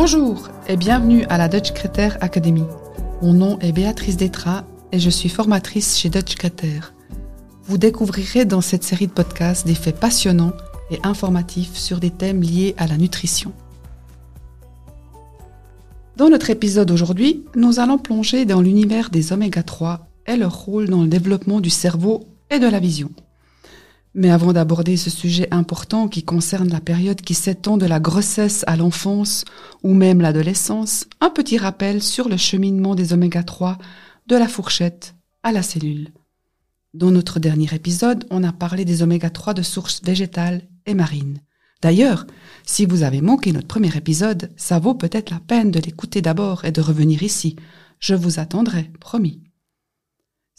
Bonjour et bienvenue à la Dutch Crater Academy. Mon nom est Béatrice Détra et je suis formatrice chez Dutch Crater. Vous découvrirez dans cette série de podcasts des faits passionnants et informatifs sur des thèmes liés à la nutrition. Dans notre épisode aujourd'hui, nous allons plonger dans l'univers des oméga 3 et leur rôle dans le développement du cerveau et de la vision. Mais avant d'aborder ce sujet important qui concerne la période qui s'étend de la grossesse à l'enfance ou même l'adolescence, un petit rappel sur le cheminement des oméga 3 de la fourchette à la cellule. Dans notre dernier épisode, on a parlé des oméga 3 de sources végétales et marines. D'ailleurs, si vous avez manqué notre premier épisode, ça vaut peut-être la peine de l'écouter d'abord et de revenir ici. Je vous attendrai, promis.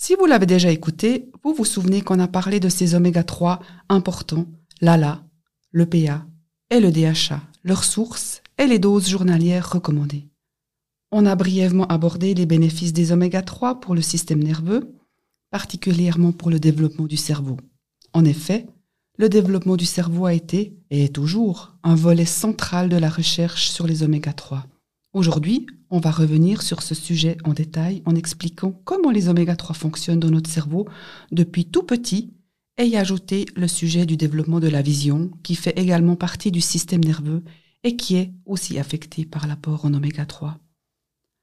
Si vous l'avez déjà écouté, vous vous souvenez qu'on a parlé de ces oméga 3 importants, l'ALA, le PA et le DHA, leurs sources et les doses journalières recommandées. On a brièvement abordé les bénéfices des oméga 3 pour le système nerveux, particulièrement pour le développement du cerveau. En effet, le développement du cerveau a été, et est toujours, un volet central de la recherche sur les oméga 3. Aujourd'hui, on va revenir sur ce sujet en détail en expliquant comment les oméga 3 fonctionnent dans notre cerveau depuis tout petit et y ajouter le sujet du développement de la vision qui fait également partie du système nerveux et qui est aussi affecté par l'apport en oméga 3.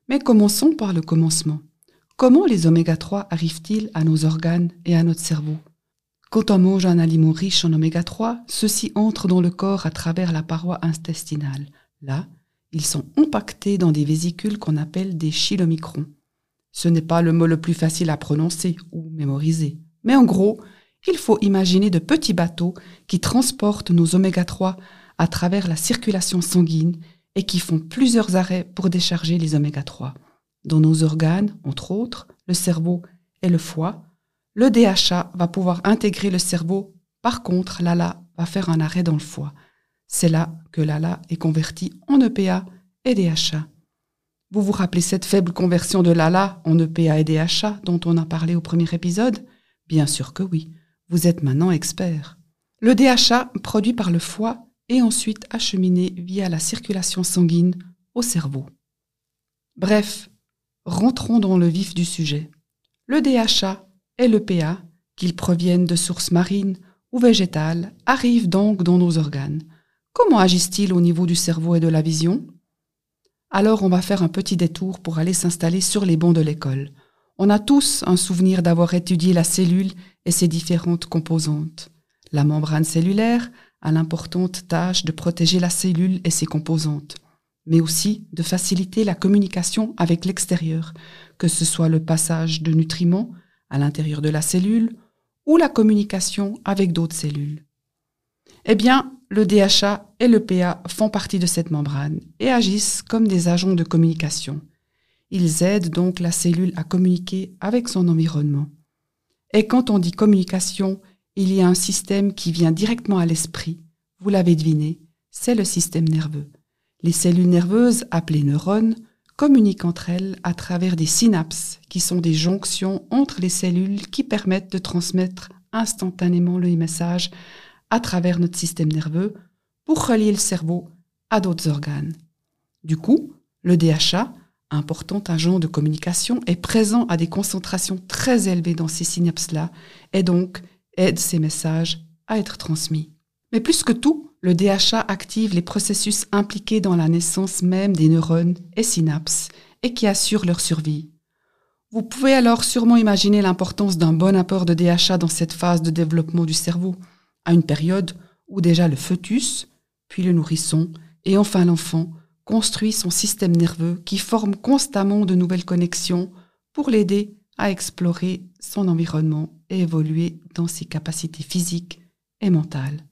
Mais commençons par le commencement. Comment les oméga 3 arrivent-ils à nos organes et à notre cerveau? Quand on mange un aliment riche en oméga 3, ceux-ci entrent dans le corps à travers la paroi intestinale. Là, ils sont impactés dans des vésicules qu'on appelle des chylomicrons. Ce n'est pas le mot le plus facile à prononcer ou mémoriser. Mais en gros, il faut imaginer de petits bateaux qui transportent nos oméga 3 à travers la circulation sanguine et qui font plusieurs arrêts pour décharger les oméga 3. Dans nos organes, entre autres, le cerveau et le foie, le DHA va pouvoir intégrer le cerveau. Par contre, l'ALA va faire un arrêt dans le foie. C'est là que l'ALA est converti en EPA et DHA. Vous vous rappelez cette faible conversion de l'ALA en EPA et DHA dont on a parlé au premier épisode? Bien sûr que oui, vous êtes maintenant expert. Le DHA, produit par le foie, est ensuite acheminé via la circulation sanguine au cerveau. Bref, rentrons dans le vif du sujet. Le DHA et l'EPA, qu'ils proviennent de sources marines ou végétales, arrivent donc dans nos organes. Comment agissent-ils au niveau du cerveau et de la vision? Alors on va faire un petit détour pour aller s'installer sur les bancs de l'école. On a tous un souvenir d'avoir étudié la cellule et ses différentes composantes. La membrane cellulaire a l'importante tâche de protéger la cellule et ses composantes, mais aussi de faciliter la communication avec l'extérieur, que ce soit le passage de nutriments à l'intérieur de la cellule ou la communication avec d'autres cellules. Eh bien, le DHA et le PA font partie de cette membrane et agissent comme des agents de communication. Ils aident donc la cellule à communiquer avec son environnement. Et quand on dit communication, il y a un système qui vient directement à l'esprit. Vous l'avez deviné, c'est le système nerveux. Les cellules nerveuses, appelées neurones, communiquent entre elles à travers des synapses, qui sont des jonctions entre les cellules qui permettent de transmettre instantanément le message à travers notre système nerveux pour relier le cerveau à d'autres organes. Du coup, le DHA, important agent de communication, est présent à des concentrations très élevées dans ces synapses-là et donc aide ces messages à être transmis. Mais plus que tout, le DHA active les processus impliqués dans la naissance même des neurones et synapses et qui assurent leur survie. Vous pouvez alors sûrement imaginer l'importance d'un bon apport de DHA dans cette phase de développement du cerveau à une période où déjà le fœtus, puis le nourrisson, et enfin l'enfant, construit son système nerveux qui forme constamment de nouvelles connexions pour l'aider à explorer son environnement et évoluer dans ses capacités physiques et mentales.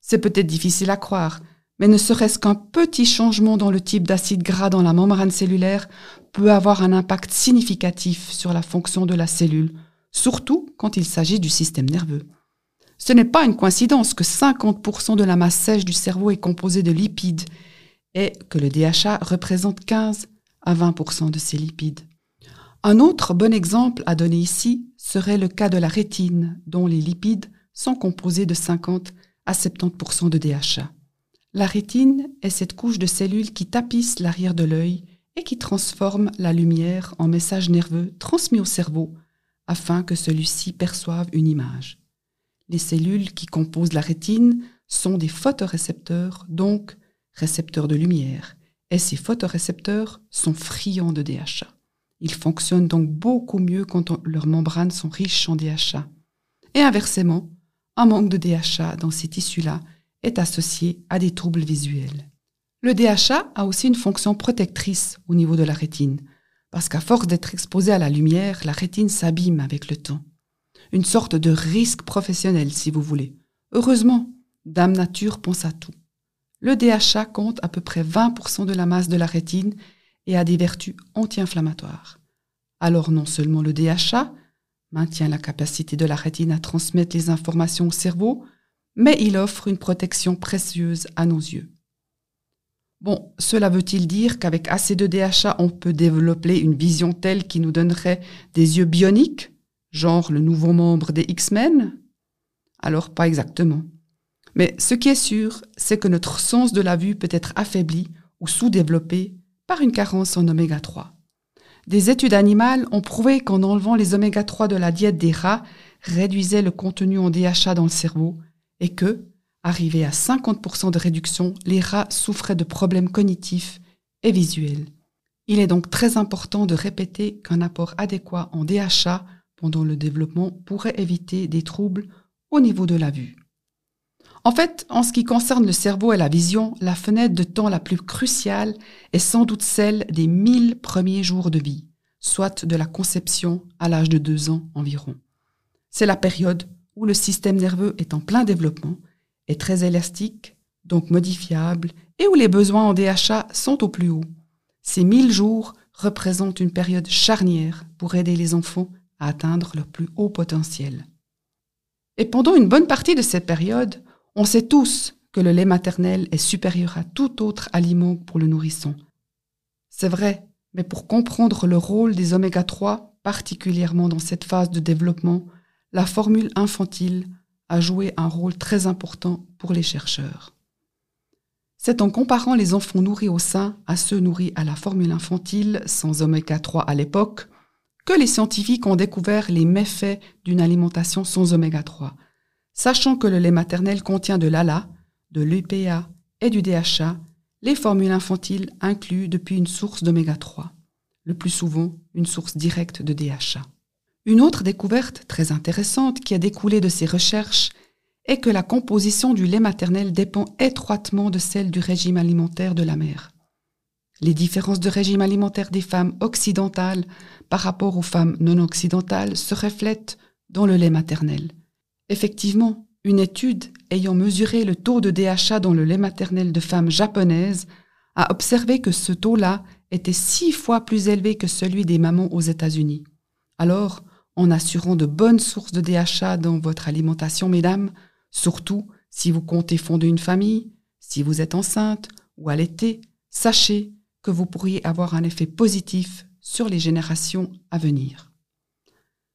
C'est peut-être difficile à croire, mais ne serait-ce qu'un petit changement dans le type d'acide gras dans la membrane cellulaire peut avoir un impact significatif sur la fonction de la cellule, surtout quand il s'agit du système nerveux. Ce n'est pas une coïncidence que 50% de la masse sèche du cerveau est composée de lipides et que le DHA représente 15 à 20% de ces lipides. Un autre bon exemple à donner ici serait le cas de la rétine, dont les lipides sont composés de 50 à 70% de DHA. La rétine est cette couche de cellules qui tapisse l'arrière de l'œil et qui transforme la lumière en message nerveux transmis au cerveau afin que celui-ci perçoive une image. Les cellules qui composent la rétine sont des photorécepteurs, donc récepteurs de lumière, et ces photorécepteurs sont friands de DHA. Ils fonctionnent donc beaucoup mieux quand leurs membranes sont riches en DHA. Et inversement, un manque de DHA dans ces tissus-là est associé à des troubles visuels. Le DHA a aussi une fonction protectrice au niveau de la rétine, parce qu'à force d'être exposé à la lumière, la rétine s'abîme avec le temps. Une sorte de risque professionnel, si vous voulez. Heureusement, Dame Nature pense à tout. Le DHA compte à peu près 20% de la masse de la rétine et a des vertus anti-inflammatoires. Alors non seulement le DHA maintient la capacité de la rétine à transmettre les informations au cerveau, mais il offre une protection précieuse à nos yeux. Bon, cela veut-il dire qu'avec assez de DHA, on peut développer une vision telle qui nous donnerait des yeux bioniques, genre le nouveau membre des X-Men? Alors pas exactement. Mais ce qui est sûr, c'est que notre sens de la vue peut être affaibli ou sous-développé par une carence en oméga 3. Des études animales ont prouvé qu'en enlevant les oméga 3 de la diète des rats, réduisait le contenu en DHA dans le cerveau et que, arrivé à 50% de réduction, les rats souffraient de problèmes cognitifs et visuels. Il est donc très important de répéter qu'un apport adéquat en DHA pendant le développement pourrait éviter des troubles au niveau de la vue. En fait, en ce qui concerne le cerveau et la vision, la fenêtre de temps la plus cruciale est sans doute celle des 1000 premiers jours de vie, soit de la conception à l'âge de deux ans environ. C'est la période où le système nerveux est en plein développement, est très élastique, donc modifiable, et où les besoins en DHA sont au plus haut. Ces 1000 jours représentent une période charnière pour aider les enfants à atteindre leur plus haut potentiel. Et pendant une bonne partie de cette période, on sait tous que le lait maternel est supérieur à tout autre aliment pour le nourrisson. C'est vrai, mais pour comprendre le rôle des oméga 3, particulièrement dans cette phase de développement, la formule infantile a joué un rôle très important pour les chercheurs. C'est en comparant les enfants nourris au sein à ceux nourris à la formule infantile sans oméga 3 à l'époque que les scientifiques ont découvert les méfaits d'une alimentation sans oméga 3 Sachant que le lait maternel contient de l'ALA, de l'UPA et du DHA, les formules infantiles incluent depuis une source d'oméga 3, le plus souvent une source directe de DHA. Une autre découverte très intéressante qui a découlé de ces recherches est que la composition du lait maternel dépend étroitement de celle du régime alimentaire de la mère. Les différences de régime alimentaire des femmes occidentales par rapport aux femmes non occidentales se reflètent dans le lait maternel. Effectivement, une étude ayant mesuré le taux de DHA dans le lait maternel de femmes japonaises a observé que ce taux-là était six fois plus élevé que celui des mamans aux États-Unis. Alors, en assurant de bonnes sources de DHA dans votre alimentation, mesdames, surtout si vous comptez fonder une famille, si vous êtes enceinte ou allaitée, sachez que vous pourriez avoir un effet positif sur les générations à venir.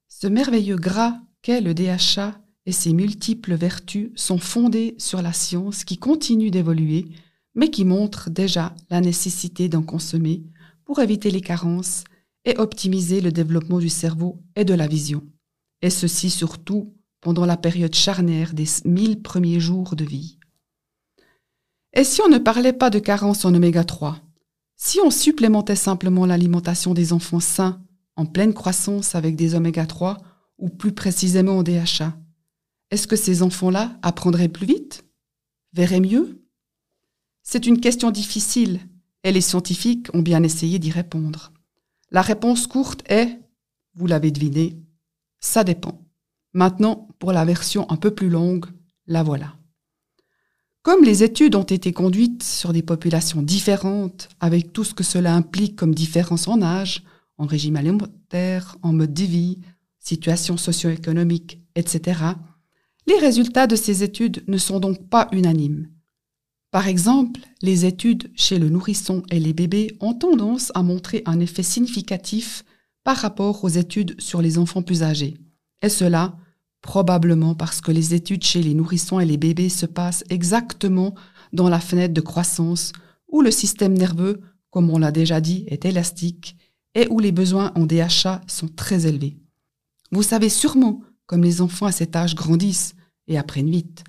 Ce merveilleux gras qu'est le DHA et ses multiples vertus sont fondées sur la science qui continue d'évoluer, mais qui montre déjà la nécessité d'en consommer pour éviter les carences et optimiser le développement du cerveau et de la vision. Et ceci surtout pendant la période charnière des mille premiers jours de vie. Et si on ne parlait pas de carence en oméga 3 Si on supplémentait simplement l'alimentation des enfants sains en pleine croissance avec des oméga 3 ou plus précisément en DHA est-ce que ces enfants-là apprendraient plus vite? Verraient mieux? C'est une question difficile et les scientifiques ont bien essayé d'y répondre. La réponse courte est, vous l'avez deviné, ça dépend. Maintenant, pour la version un peu plus longue, la voilà. Comme les études ont été conduites sur des populations différentes, avec tout ce que cela implique comme différence en âge, en régime alimentaire, en mode de vie, situation socio-économique, etc., les résultats de ces études ne sont donc pas unanimes. Par exemple, les études chez le nourrisson et les bébés ont tendance à montrer un effet significatif par rapport aux études sur les enfants plus âgés, et cela Probablement parce que les études chez les nourrissons et les bébés se passent exactement dans la fenêtre de croissance où le système nerveux, comme on l'a déjà dit, est élastique et où les besoins en DHA sont très élevés. Vous savez sûrement, comme les enfants à cet âge grandissent et apprennent vite.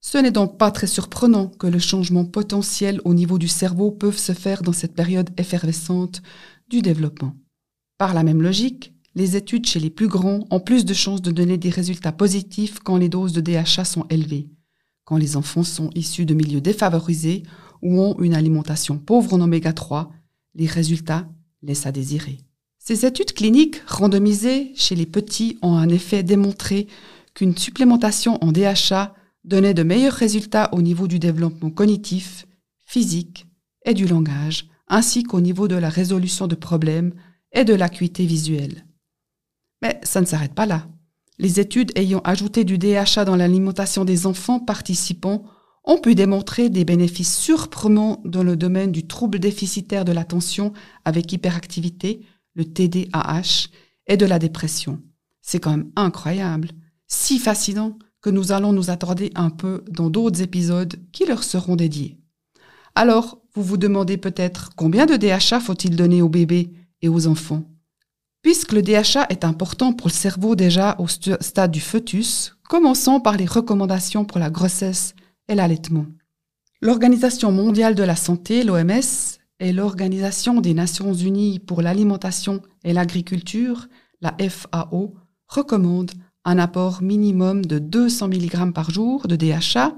Ce n'est donc pas très surprenant que le changement potentiel au niveau du cerveau peuvent se faire dans cette période effervescente du développement. Par la même logique, les études chez les plus grands ont plus de chances de donner des résultats positifs quand les doses de DHA sont élevées, quand les enfants sont issus de milieux défavorisés ou ont une alimentation pauvre en oméga 3, les résultats laissent à désirer. Ces études cliniques randomisées chez les petits ont en effet démontré qu'une supplémentation en DHA donnait de meilleurs résultats au niveau du développement cognitif, physique et du langage, ainsi qu'au niveau de la résolution de problèmes et de l'acuité visuelle. Mais ça ne s'arrête pas là. Les études ayant ajouté du DHA dans l'alimentation des enfants participants ont pu démontrer des bénéfices surprenants dans le domaine du trouble déficitaire de l'attention avec hyperactivité, le TDAH, et de la dépression. C'est quand même incroyable, si fascinant que nous allons nous attarder un peu dans d'autres épisodes qui leur seront dédiés. Alors, vous vous demandez peut-être combien de DHA faut-il donner aux bébés et aux enfants? Puisque le DHA est important pour le cerveau déjà au stade du fœtus, commençons par les recommandations pour la grossesse et l'allaitement. L'Organisation mondiale de la santé, l'OMS, et l'Organisation des Nations unies pour l'alimentation et l'agriculture, la FAO, recommandent un apport minimum de 200 mg par jour de DHA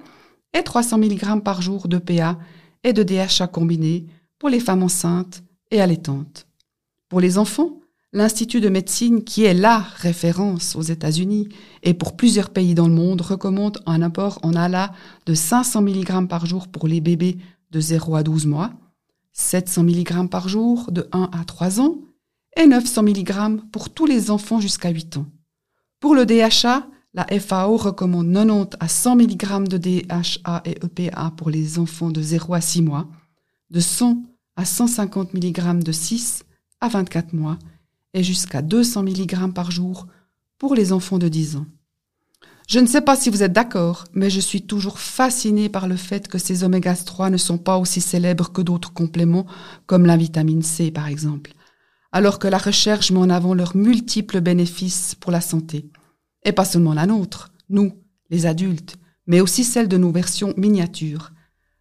et 300 mg par jour de PA et de DHA combiné pour les femmes enceintes et allaitantes. Pour les enfants, L'Institut de médecine, qui est la référence aux États-Unis et pour plusieurs pays dans le monde, recommande un apport en ALA de 500 mg par jour pour les bébés de 0 à 12 mois, 700 mg par jour de 1 à 3 ans et 900 mg pour tous les enfants jusqu'à 8 ans. Pour le DHA, la FAO recommande 90 à 100 mg de DHA et EPA pour les enfants de 0 à 6 mois, de 100 à 150 mg de 6 à 24 mois et jusqu'à 200 mg par jour pour les enfants de 10 ans. Je ne sais pas si vous êtes d'accord, mais je suis toujours fascinée par le fait que ces oméga 3 ne sont pas aussi célèbres que d'autres compléments, comme la vitamine C par exemple, alors que la recherche met en avant leurs multiples bénéfices pour la santé. Et pas seulement la nôtre, nous, les adultes, mais aussi celle de nos versions miniatures.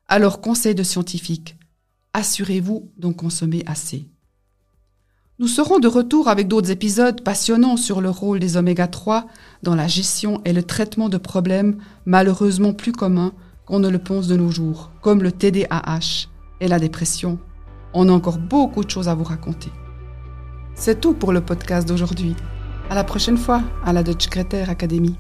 Alors conseil de scientifiques, assurez-vous d'en consommer assez. Nous serons de retour avec d'autres épisodes passionnants sur le rôle des oméga 3 dans la gestion et le traitement de problèmes malheureusement plus communs qu'on ne le pense de nos jours, comme le TDAH et la dépression. On a encore beaucoup de choses à vous raconter. C'est tout pour le podcast d'aujourd'hui. À la prochaine fois à la Dutch Creator Academy.